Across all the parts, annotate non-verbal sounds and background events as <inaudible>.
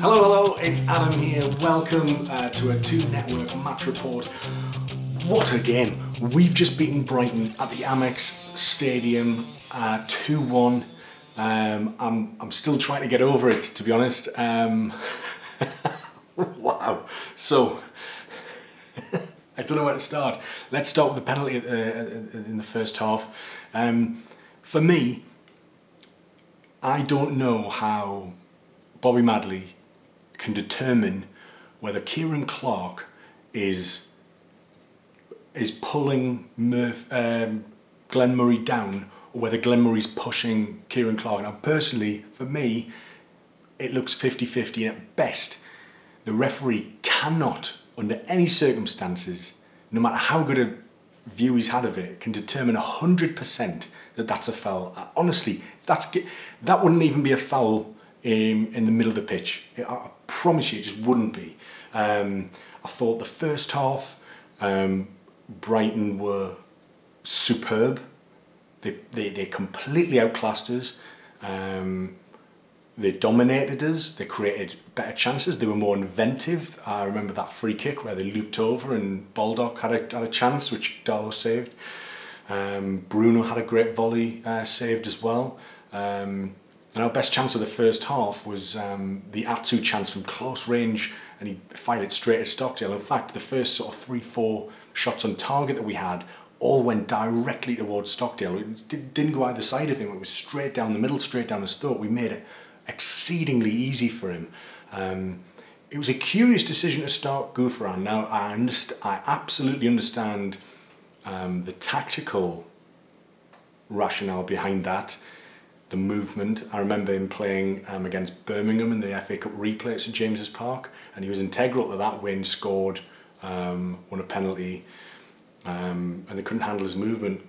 Hello, hello, it's Adam here. Welcome uh, to a Two Network match report. What a game! We've just beaten Brighton at the Amex Stadium uh, 2 1. Um, I'm, I'm still trying to get over it, to be honest. Um, <laughs> wow. So, <laughs> I don't know where to start. Let's start with the penalty uh, in the first half. Um, for me, I don't know how Bobby Madley can determine whether Ciaran Clark is is pulling Murph, um, Glenn Murray down or whether Glenn Murray's pushing Ciaran Clark. Now, personally, for me, it looks 50 50, and at best, the referee cannot, under any circumstances, no matter how good a view he's had of it, can determine 100% that that's a foul. Honestly, that's that wouldn't even be a foul in, in the middle of the pitch. I, promise you, it just wouldn't be. Um, I thought the first half, um, Brighton were superb. They, they, they completely outclassed us. Um, they dominated us. They created better chances. They were more inventive. I remember that free kick where they looped over and Baldock had a, had a chance, which Darlow saved. Um, Bruno had a great volley uh, saved as well. Um, and our best chance of the first half was um, the Atsu chance from close range, and he fired it straight at Stockdale. In fact, the first sort of three, four shots on target that we had all went directly towards Stockdale. It didn't go either side of him, it was straight down the middle, straight down his throat. We made it exceedingly easy for him. Um, it was a curious decision to start Gouffran. Now, I, underst- I absolutely understand um, the tactical rationale behind that, the movement. I remember him playing um, against Birmingham in the FA Cup replay at St James's Park, and he was integral to that win, scored, um, won a penalty, um, and they couldn't handle his movement.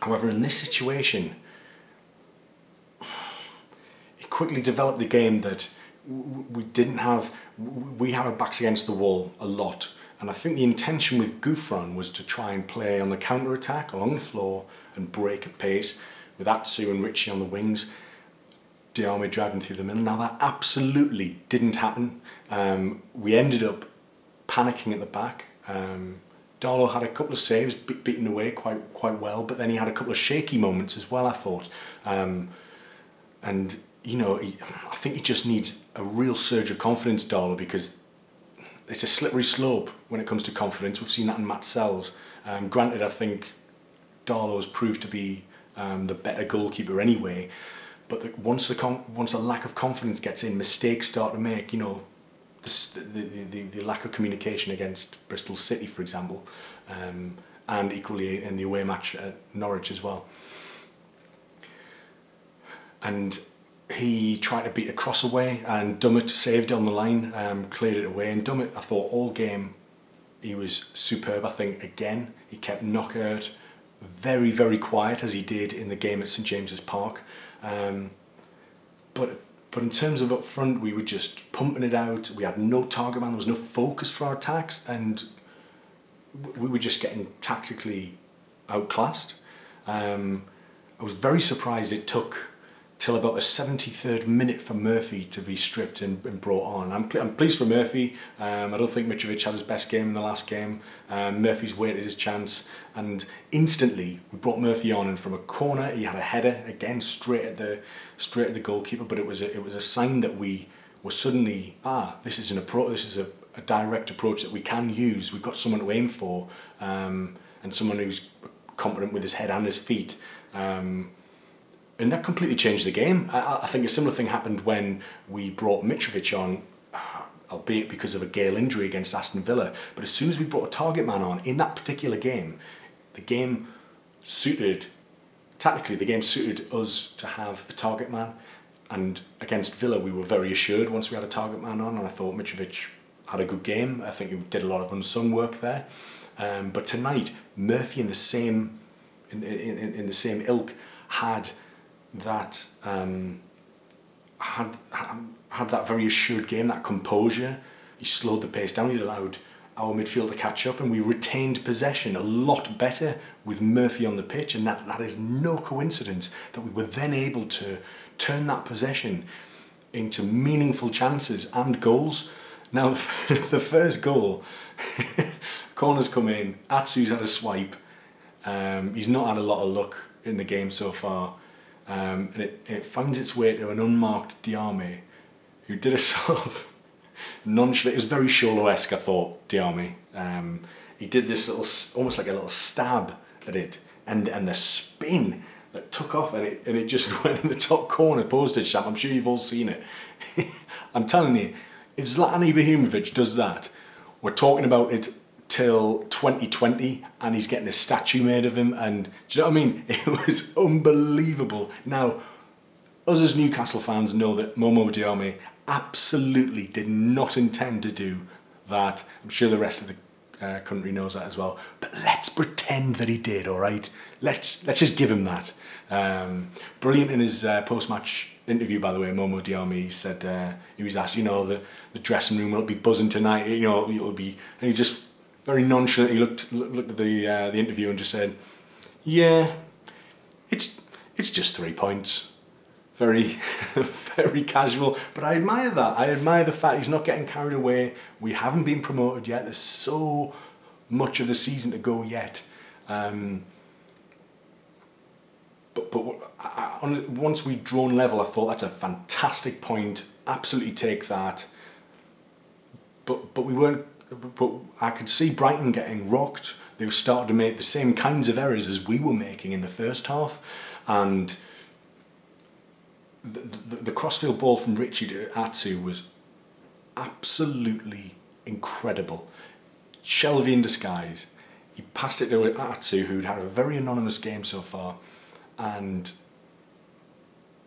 However, in this situation, it quickly developed the game that we didn't have, we had our backs against the wall a lot. And I think the intention with Gouffran was to try and play on the counter attack along the floor and break at pace with Atsu and Ritchie on the wings. Diame driving through the middle. Now that absolutely didn't happen. Um, we ended up panicking at the back. Um, Darlow had a couple of saves, be- beaten away quite quite well, but then he had a couple of shaky moments as well. I thought, um, and you know, he, I think he just needs a real surge of confidence, Darlow, because it's a slippery slope when it comes to confidence. We've seen that in Matz Sels. Um, granted, I think Darlow has proved to be um, the better goalkeeper anyway, but the, once the once a lack of confidence gets in, mistakes start to make. You know, the, the, the, the lack of communication against Bristol City, for example, um, and equally in the away match at Norwich as well. And he tried to beat a cross away, and Dummett saved it on the line, um, cleared it away. And Dummett, I thought all game, he was superb. I think again, he kept Knockaert, very very quiet as he did in the game at St James's Park. Um, but but in terms of up front, we were just pumping it out. We had no target man. There was no focus for our attacks, and we were just getting tactically outclassed. Um, I was very surprised it took till about the 73rd minute for Murphy to be stripped and, and brought on. I'm, I'm pleased for Murphy. Um, I don't think Mitrovic had his best game in the last game. Um, Murphy's waited his chance and instantly we brought Murphy on and from a corner he had a header again straight at the straight at the goalkeeper but it was a, it was a sign that we were suddenly ah this is an approach this is a, a direct approach that we can use we've got someone to aim for um, and someone who's competent with his head and his feet um, and that completely changed the game. I, I think a similar thing happened when we brought Mitrovic on, albeit because of a Gayle injury against Aston Villa. But as soon as we brought a target man on in that particular game, the game suited, tactically, the game suited us to have a target man. And against Villa, we were very assured once we had a target man on, and I thought Mitrovic had a good game. I think he did a lot of unsung work there. Um, but tonight, Murphy in the same in, in, in the same ilk had that um, had, had that very assured game, that composure. He slowed the pace down. He allowed our midfield to catch up, and we retained possession a lot better with Murphy on the pitch. And that, that is no coincidence that we were then able to turn that possession into meaningful chances and goals. Now, the <laughs> first goal, <laughs> corners come in, Atsu's had a swipe. Um, he's not had a lot of luck in the game so far. Um, and it, it finds its way to an unmarked Diame, who did a <laughs> sort of nonchalant, it was very Sholo-esque, I thought, Diame. Um, he did this little, almost like a little stab at it, and, and the spin that took off and it, and it just <laughs> went in the top corner postage stamp. I'm sure you've all seen it. <laughs> I'm telling you, if Zlatan Ibrahimovic does that, we're talking about it till 2020 and he's getting a statue made of him and do you know what I mean? <laughs> It was unbelievable. Now, us as Newcastle fans know that Momo Diame absolutely did not intend to do that. I'm sure the rest of the uh, country knows that as well. But let's pretend that he did, all right? Let's let's just give him that. Um, brilliant in his uh, post-match interview, by the way. Momo Diame said uh, he was asked, you know, the, the dressing room will be buzzing tonight. You know, it will be, and he just very nonchalantly looked looked at the uh, the interview and just said, "Yeah, it's it's just three points." Very, <laughs> very casual, but I admire that. I admire the fact he's not getting carried away. We haven't been promoted yet. There's so much of the season to go yet. Um, but but I, on, once we'd drawn level, I thought that's a fantastic point. Absolutely take that. But but we weren't. But I could see Brighton getting rocked. They were starting to make the same kinds of errors as we were making in the first half, and the, the, the crossfield ball from Ritchie Atsu was absolutely incredible. Shelvey in disguise. He passed it to Atsu, who'd had a very anonymous game so far, and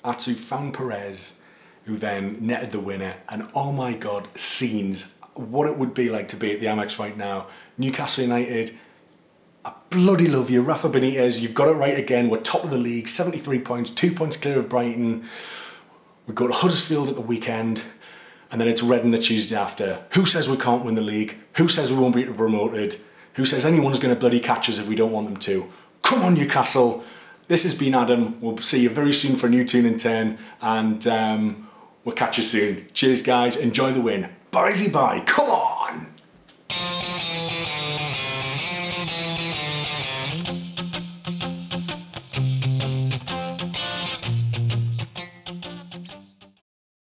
Atsu found Perez, who then netted the winner. And oh my god, scenes! What it would be like to be at the Amex right now. Newcastle United, I bloody love you, Rafa Benitez. You've got it right again. We're top of the league, 73 points, two points clear of Brighton. We've got Huddersfield at the weekend, and then it's Reading the Tuesday after. Who says we can't win the league? Who says we won't be promoted? Who says anyone's going to bloody catch us if we don't want them to? Come on, Newcastle. This has been Adam. We'll see you very soon for a new tune in 10, and um, we'll catch you soon. Cheers, guys. Enjoy the win. Bye, bye. Come on.